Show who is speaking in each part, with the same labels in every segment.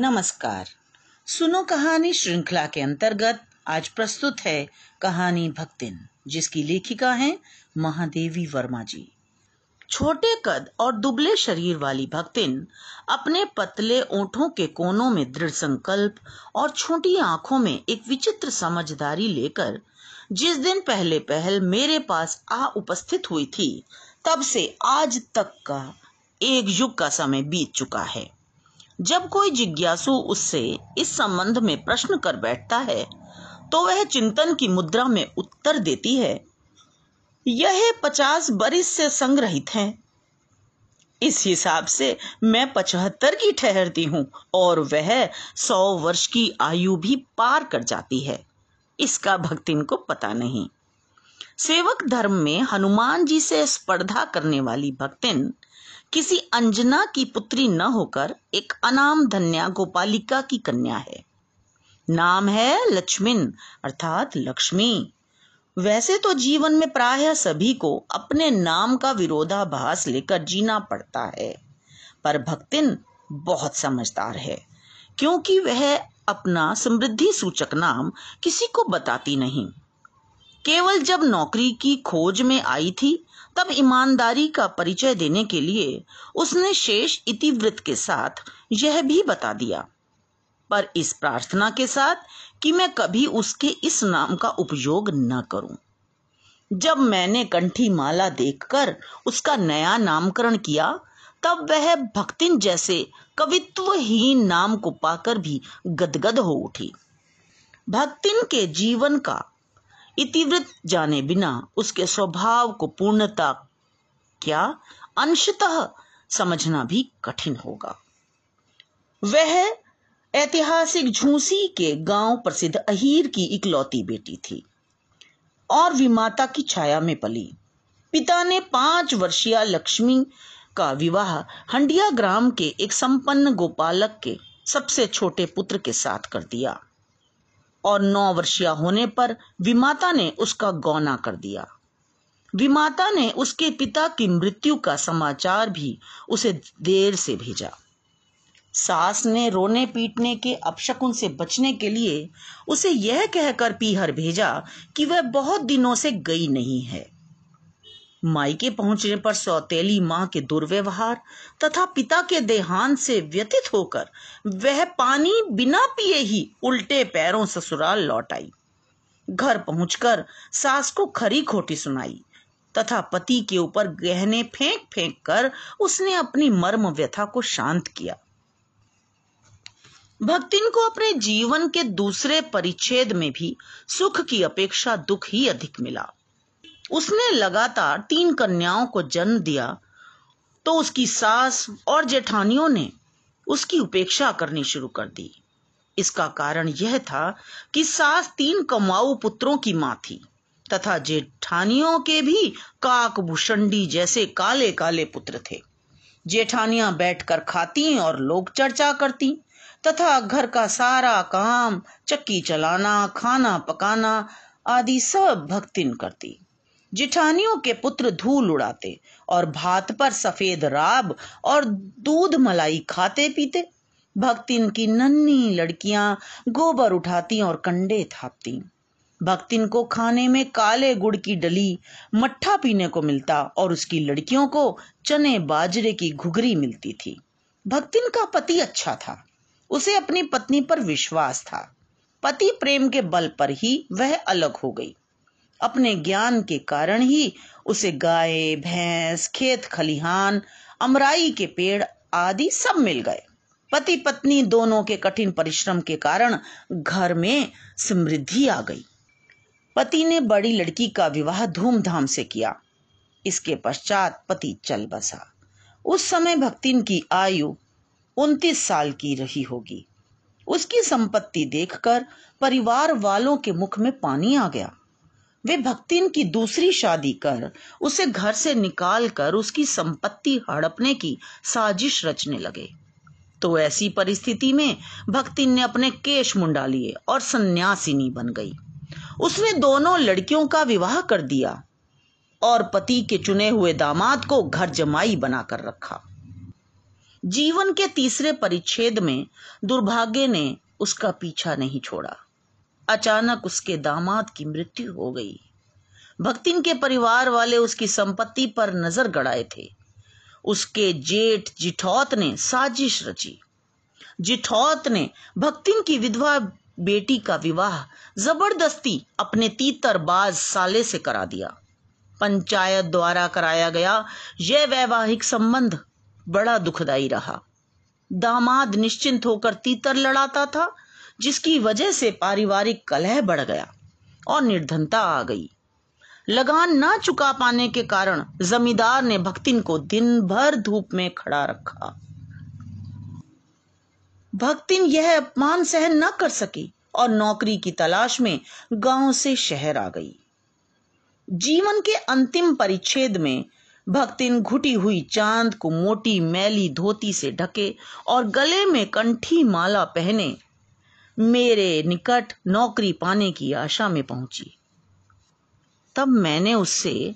Speaker 1: नमस्कार। सुनो कहानी श्रृंखला के अंतर्गत आज प्रस्तुत है कहानी भक्तिन, जिसकी लेखिका है महादेवी वर्मा जी। छोटे कद और दुबले शरीर वाली भक्तिन अपने पतले ओठों के कोनों में दृढ़ संकल्प और छोटी आँखों में एक विचित्र समझदारी लेकर जिस दिन पहले पहल मेरे पास आ उपस्थित हुई थी, तब से आज तक का एक युग का समय बीत चुका है। जब कोई जिज्ञासु उससे इस संबंध में प्रश्न कर बैठता है तो वह चिंतन की मुद्रा में उत्तर देती है, यह पचास बरिस से संग्रहित है। इस हिसाब से मैं पचहत्तर की ठहरती हूँ और वह सौ वर्ष की आयु भी पार कर जाती है। इसका भक्तिन को पता नहीं। सेवक धर्म में हनुमान जी से स्पर्धा करने वाली भक्तिन किसी अंजना की पुत्री न होकर एक अनाम धन्या गोपालिका की कन्या है। नाम है लक्ष्मिन, अर्थात लक्ष्मी। वैसे तो जीवन में प्राय सभी को अपने नाम का विरोधाभास लेकर जीना पड़ता है, पर भक्तिन बहुत समझदार है, क्योंकि वह अपना समृद्धि सूचक नाम किसी को बताती नहीं। केवल जब नौकरी की खोज में आई थी, तब ईमानदारी का परिचय देने के लिए उसने शेष इतिवृत्त के साथ यह भी बता दिया। पर इस प्रार्थना के साथ कि मैं कभी उसके इस नाम का उपयोग न करूँ। जब मैंने कंठी माला देखकर उसका नया नामकरण किया, तब वह भक्तिन जैसे कवित्वहीन नाम को पाकर भी गदगद हो उठी। भक्तिन के जीवन का इतिवृत्त जाने बिना उसके स्वभाव को पूर्णता क्या अंशतः समझना भी कठिन होगा। वह ऐतिहासिक झूसी के गाँव प्रसिद्ध अहीर की इकलौती बेटी थी और विमाता की छाया में पली। पिता ने पाँच वर्षीय लक्ष्मी का विवाह हंडिया ग्राम के एक संपन्न गोपालक के सबसे छोटे पुत्र के साथ कर दिया। और नौ वर्षीय होने पर विमाता ने उसका गौना कर दिया। विमाता ने उसके पिता की मृत्यु का समाचार भी उसे देर से भेजा। सास ने रोने पीटने के अपशकुन से बचने के लिए उसे यह कहकर पीहर भेजा कि वह बहुत दिनों से गई नहीं है। मायके पहुँचने पर सौतेली माँ के दुर्व्यवहार तथा पिता के देहांत से व्यतीत होकर वह पानी बिना पिए ही उल्टे पैरों ससुराल लौट आई। घर पहुंचकर सास को खरी खोटी सुनाई तथा पति के ऊपर गहने फेंक फेंक कर उसने अपनी मर्म व्यथा को शांत किया। भक्तिन को अपने जीवन के दूसरे परिच्छेद में भी सुख की अपेक्षा दुख ही अधिक मिला। उसने लगातार तीन कन्याओं को जन्म दिया तो उसकी सास और जेठानियों ने उसकी उपेक्षा करनी शुरू कर दी। इसका कारण यह था कि सास तीन कमाऊ पुत्रों की माँ थी, तथा जेठानियों के भी काक भूषंडी जैसे काले काले पुत्र थे। जेठानियाँ बैठकर खाती और लोग चर्चा करती, तथा घर का सारा काम, चक्की चलाना, खाना पकाना आदि सब भक्तिन करती। जिठानियों के पुत्र धूल उड़ाते और भात पर सफ़ेद राब और दूध मलाई खाते पीते। भक्तिन की नन्ही लड़कियाँ गोबर उठाती और कंडे थापती। भक्तिन को खाने में काले गुड़ की डली, मट्ठा पीने को मिलता और उसकी लड़कियों को चने बाजरे की घुघरी मिलती थी। भक्तिन का पति अच्छा था। उसे अपनी पत्नी पर विश्वास था। पति प्रेम के बल पर ही वह अलग हो गई। अपने ज्ञान के कारण ही उसे गाय, भैंस, खेत, खलिहान, अमराई के पेड़ आदि सब मिल गए। पति पत्नी दोनों के कठिन परिश्रम के कारण घर में समृद्धि आ गई। पति ने बड़ी लड़की का विवाह धूमधाम से किया। इसके पश्चात पति चल बसा। उस समय भक्तिन की आयु उनतीस साल की रही होगी। उसकी संपत्ति देखकर परिवार वालों के मुख में पानी आ गया। वे भक्तिन की दूसरी शादी कर, उसे घर से निकाल कर उसकी संपत्ति हड़पने की साजिश रचने लगे। तो ऐसी परिस्थिति में भक्तिन ने अपने केश मुंडा लिए और सन्यासिनी बन गई। उसने दोनों लड़कियों का विवाह कर दिया और पति के चुने हुए दामाद को घर जमाई बनाकर रखा। जीवन के तीसरे परिच्छेद में दुर्भाग्य ने उसका पीछा नहीं छोड़ा। अचानक उसके दामाद की मृत्यु हो गई। भक्तिन के परिवार वाले उसकी संपत्ति पर नज़र गड़ाए थे। उसके जेठ जिठौत ने साजिश रची। जिठौत ने भक्तिन की विधवा बेटी का विवाह ज़बरदस्ती अपने तीतरबाज साले से करा दिया। पंचायत द्वारा कराया गया यह वैवाहिक संबंध बड़ा दुखदाई रहा। दामाद निश्चिंत होकर तीतर लड़ाता था। जिसकी वजह से पारिवारिक कलह बढ़ गया और निर्धनता आ गई। लगान ना चुका पाने के कारण जमींदार ने भक्तिन को दिन भर धूप में खड़ा रखा। भक्तिन यह अपमान सहन न कर सकी और नौकरी की तलाश में गाँव से शहर आ गई। जीवन के अंतिम परिच्छेद में भक्तिन घुटी हुई चाँद को मोटी मैली धोती से ढके और गले में कंठी माला पहने मेरे निकट नौकरी पाने की आशा में पहुँची। तब मैंने उससे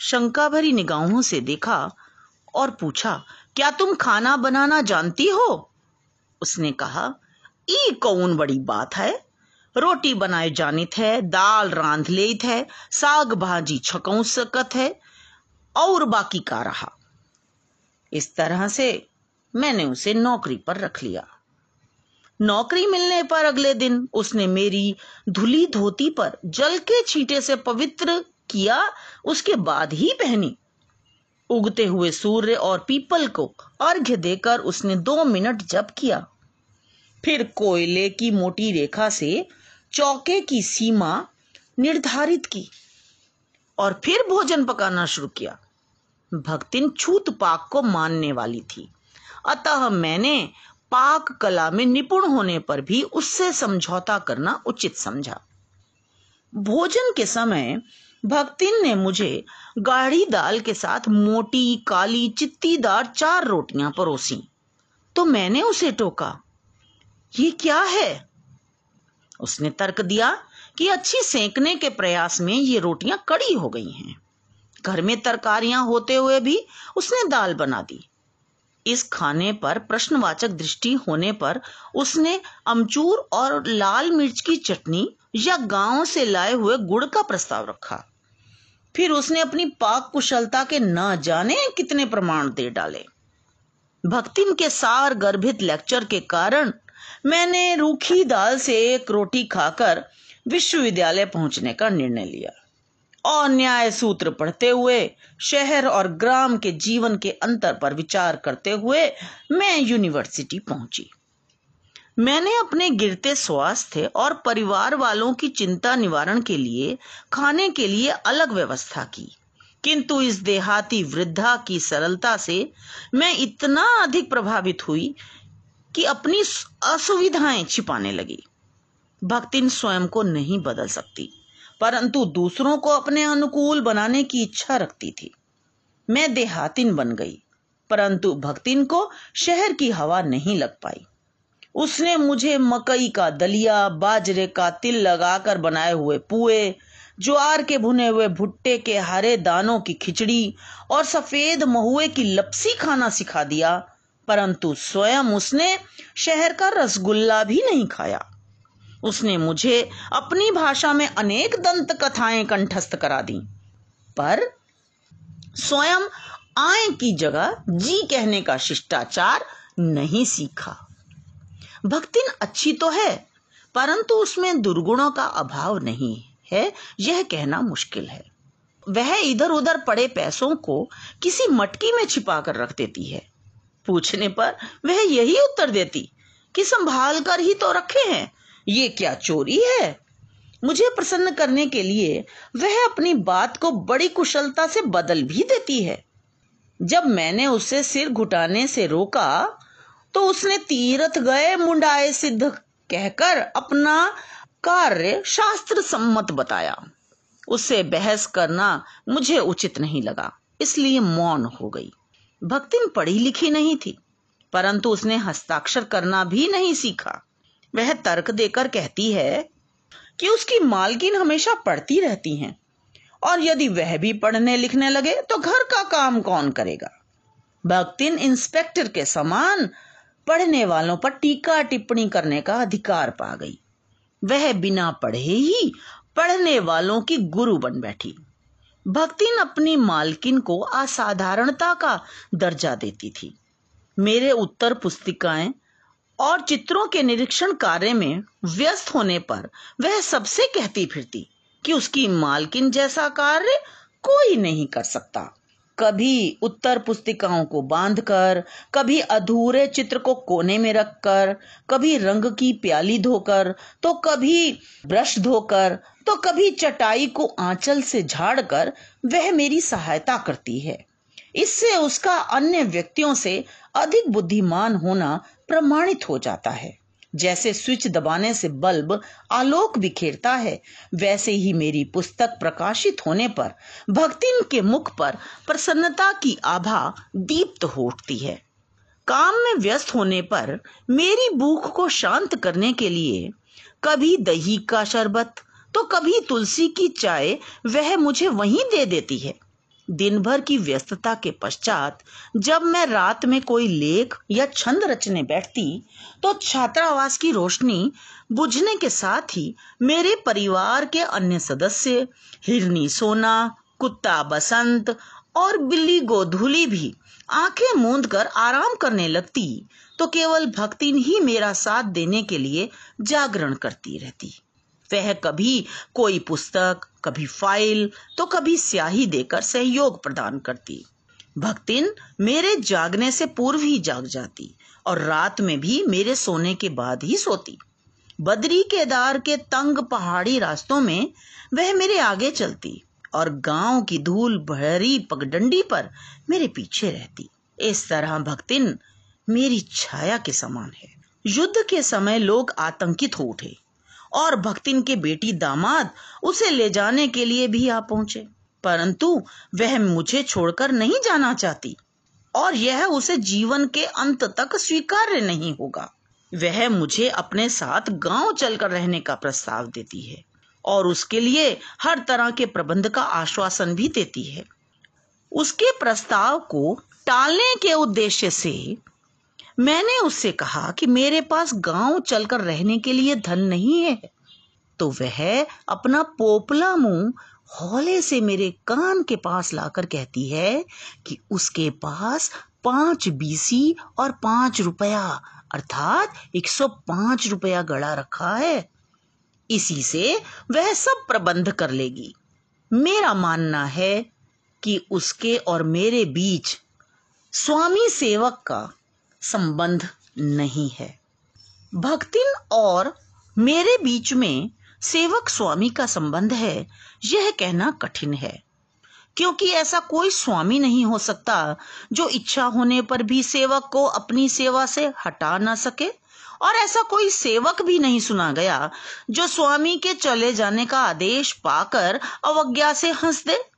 Speaker 1: शंका भरी निगाहों से देखा और पूछा, क्या तुम खाना बनाना जानती हो? उसने कहा, ई कौन बड़ी बात है? रोटी बनाए जानित है, दाल रांध लेत है, साग भाजी छकौ सकत है, और बाकी का रहा। इस तरह से मैंने उसे नौकरी पर रख लिया। नौकरी मिलने पर अगले दिन उसने मेरी धुली धोती पर जल के छींटे से पवित्र किया, उसके बाद ही पहनी। उगते हुए सूर्य और पीपल को अर्घ्य देकर उसने दो मिनट जप किया। फिर कोयले की मोटी रेखा से चौके की सीमा निर्धारित की और फिर भोजन पकाना शुरू किया। भक्तिन छूत पाक को मानने वाली थी। अतः मैंने पाक कला में निपुण होने पर भी उससे समझौता करना उचित समझा। भोजन के समय भक्तिन ने मुझे गाढ़ी दाल के साथ मोटी, काली, चित्तीदार चार रोटियाँ परोसी। तो मैंने उसे टोका, ये क्या है? उसने तर्क दिया कि अच्छी सेंकने के प्रयास में ये रोटियाँ कड़ी हो गई हैं। घर में तरकारियाँ होते हुए भी उसने दाल बना दी। इस खाने पर प्रश्नवाचक दृष्टि होने पर उसने अमचूर और लाल मिर्च की चटनी या गाँव से लाए हुए गुड़ का प्रस्ताव रखा। फिर उसने अपनी पाक कुशलता के न जाने कितने प्रमाण दे डाले। भक्तिन के सार गर्भित लेक्चर के कारण मैंने रूखी दाल से एक रोटी खाकर विश्वविद्यालय पहुँचने का निर्णय लिया। और न्याय सूत्र पढ़ते हुए, शहर और ग्राम के जीवन के अंतर पर विचार करते हुए मैं यूनिवर्सिटी पहुँची। मैंने अपने गिरते स्वास्थ्य और परिवार वालों की चिंता निवारण के लिए, खाने के लिए अलग व्यवस्था की। किंतु इस देहाती वृद्धा की सरलता से मैं इतना अधिक प्रभावित हुई कि अपनी असुविधाएँ छिपाने लगी। भक्तिन स्वयं को नहीं बदल सकती। परंतु दूसरों को अपने अनुकूल बनाने की इच्छा रखती थी। मैं देहातिन बन गई, परंतु भक्तिन को शहर की हवा नहीं लग पाई। उसने मुझे मकई का दलिया, बाजरे का तिल लगाकर बनाए हुए पुए, ज्वार के भुने हुए भुट्टे के हरे दानों की खिचड़ी और सफ़ेद महुए की लपसी खाना सिखा दिया, परंतु स्वयं उसने शहर का रसगुल्ला भी नहीं खाया। उसने मुझे अपनी भाषा में अनेक दंत कथाएँ कंठस्थ करा दी। पर स्वयं आए की जगह जी कहने का शिष्टाचार नहीं सीखा। भक्तिन अच्छी तो है, परंतु उसमें दुर्गुणों का अभाव नहीं है, यह कहना मुश्किल है। वह इधर उधर पड़े पैसों को किसी मटकी में छिपा कर रख देती है। पूछने पर वह यही उत्तर देती कि संभाल कर ही तो रखे हैं ये क्या चोरी है? मुझे प्रसन्न करने के लिए वह अपनी बात को बड़ी कुशलता से बदल भी देती है। जब मैंने उसे सिर घुटाने से रोका तो उसने तीरथ गए मुंडाए सिद्ध कहकर अपना कार्य शास्त्र सम्मत बताया। उससे बहस करना मुझे उचित नहीं लगा, इसलिए मौन हो गई। भक्तिन पढ़ी लिखी नहीं थी, परंतु उसने हस्ताक्षर करना भी नहीं सीखा। वह तर्क देकर कहती है कि उसकी मालकिन हमेशा पढ़ती रहती हैं, और यदि वह भी पढ़ने लिखने लगे तो घर का काम कौन करेगा? भक्तिन इंस्पेक्टर के समान पढ़ने वालों पर टीका टिप्पणी करने का अधिकार पा गई। वह बिना पढ़े ही पढ़ने वालों की गुरु बन बैठी। भक्तिन अपनी मालकिन को असाधारणता का दर्जा देती थी। मेरे उत्तर पुस्तिकाएँ और चित्रों के निरीक्षण कार्य में व्यस्त होने पर वह सबसे कहती फिरती कि उसकी मालकिन जैसा कार्य कोई नहीं कर सकता। कभी उत्तर पुस्तिकाओं को बांधकर, कभी अधूरे चित्र को कोने में रखकर, कभी रंग की प्याली धोकर तो कभी ब्रश धोकर तो कभी चटाई को आंचल से झाड़कर वह मेरी सहायता करती है। इससे उसका अन्य व्यक्तियों से अधिक बुद्धिमान होना प्रमाणित हो जाता है। जैसे स्विच दबाने से बल्ब आलोक बिखेरता है, वैसे ही मेरी पुस्तक प्रकाशित होने पर भक्तिन के मुख पर प्रसन्नता की आभा दीप्त हो उठती है। काम में व्यस्त होने पर मेरी भूख को शांत करने के लिए कभी दही का शरबत तो कभी तुलसी की चाय, वह मुझे वहीं दे देती है। दिन भर की व्यस्तता के पश्चात जब मैं रात में कोई लेख या छंद रचने बैठती तो छात्रावास की रोशनी बुझने के साथ ही मेरे परिवार के अन्य सदस्य, हिरनी सोना, कुत्ता बसंत और बिल्ली गोधूली भी आँखें मूंद कर आराम करने लगती तो केवल भक्तिन ही मेरा साथ देने के लिए जागरण करती रहती। वह कभी कोई पुस्तक, कभी फ़ाइल तो कभी स्याही देकर सहयोग प्रदान करती। भक्तिन मेरे जागने से पूर्व ही जाग जाती और रात में भी मेरे सोने के बाद ही सोती। बद्री केदार के तंग पहाड़ी रास्तों में वह मेरे आगे चलती और गाँव की धूल भरी पगडंडी पर मेरे पीछे रहती। इस तरह भक्तिन मेरी छाया के समान है। युद्ध के समय लोग आतंकित हो उठे। और भक्तिन के बेटी दामाद उसे ले जाने के लिए भी आ पहुँचे। परंतु वह मुझे छोड़कर नहीं जाना चाहती और यह उसे जीवन के अंत तक स्वीकार्य नहीं होगा। वह मुझे अपने साथ गाँव चलकर रहने का प्रस्ताव देती है और उसके लिए हर तरह के प्रबंध का आश्वासन भी देती है। उसके प्रस्ताव को टालने के उद्देश्य से मैंने उससे कहा कि मेरे पास गाँव चलकर रहने के लिए धन नहीं है। तो वह अपना पोपला मुँह हौले से मेरे कान के पास लाकर कहती है कि उसके पास पाँच बीसी और पाँच रुपया, अर्थात एक सौ पाँच रुपया गड़ा रखा है। इसी से वह सब प्रबंध कर लेगी। मेरा मानना है कि उसके और मेरे बीच स्वामी सेवक का संबंध नहीं है। भक्तिन और मेरे बीच में सेवक स्वामी का संबंध है, यह कहना कठिन है। क्योंकि ऐसा कोई स्वामी नहीं हो सकता जो इच्छा होने पर भी सेवक को अपनी सेवा से हटा ना सके, और ऐसा कोई सेवक भी नहीं सुना गया जो स्वामी के चले जाने का आदेश पाकर अवज्ञा से हंस दे।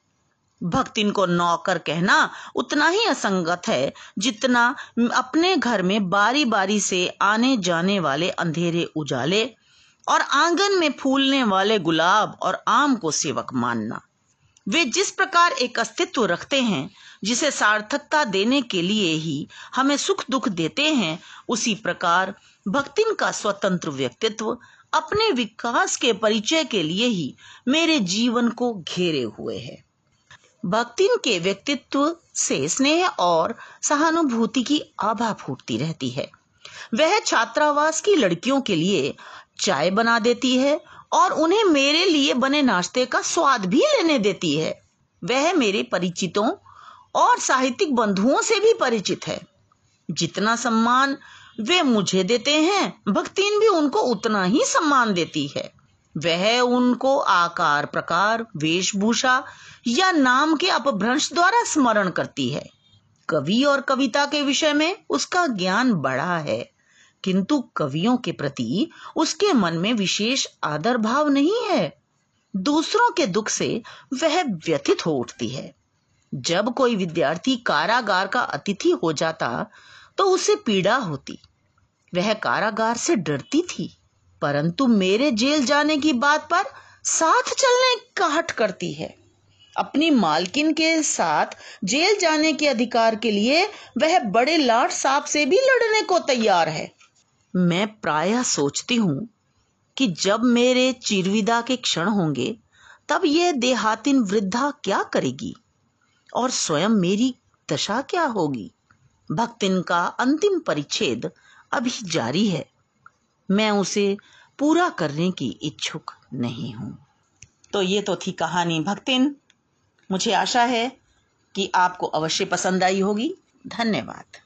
Speaker 1: भक्तिन को नौकर कहना उतना ही असंगत है, जितना अपने घर में बारी बारी से आने जाने वाले अंधेरे उजाले और आँगन में फूलने वाले गुलाब और आम को सेवक मानना। वे जिस प्रकार एक अस्तित्व रखते हैं, जिसे सार्थकता देने के लिए ही हमें सुख दुख देते हैं, उसी प्रकार भक्तिन का स्वतंत्र व्यक्तित्व अपने विकास के परिचय के लिए ही मेरे जीवन को घेरे हुए है। भक्तिन के व्यक्तित्व से स्नेह और सहानुभूति की आभा फूटती रहती है। वह छात्रावास की लड़कियों के लिए चाय बना देती है और उन्हें मेरे लिए बने नाश्ते का स्वाद भी लेने देती है। वह मेरे परिचितों और साहित्यिक बंधुओं से भी परिचित है। जितना सम्मान वे मुझे देते हैं भक्तिन भी उनको उतना ही सम्मान देती है। वह उनको आकार, प्रकार, वेशभूषा या नाम के अपभ्रंश द्वारा स्मरण करती है। कवि और कविता के विषय में उसका ज्ञान बड़ा है, किंतु कवियों के प्रति उसके मन में विशेष आदर भाव नहीं है। दूसरों के दुख से वह व्यथित हो उठती है। जब कोई विद्यार्थी कारागार का अतिथि हो जाता तो उसे पीड़ा होती। वह कारागार से डरती थी। परंतु मेरे जेल जाने की बात पर साथ चलने का हट करती है। अपनी मालकिन के साथ जेल जाने के अधिकार के लिए वह बड़े लाट साहब से भी लड़ने को तैयार है। मैं प्रायः सोचती हूँ कि जब मेरे चिरविदा के क्षण होंगे, तब यह देहातिन वृद्धा क्या करेगी? और स्वयं मेरी दशा क्या होगी? भक्तिन का अंतिम परिच्छेद अभी जारी है। मैं उसे पूरा करने की इच्छुक नहीं हूँ। तो ये तो थी कहानी भक्तिन। मुझे आशा है कि आपको अवश्य पसंद आई होगी। धन्यवाद।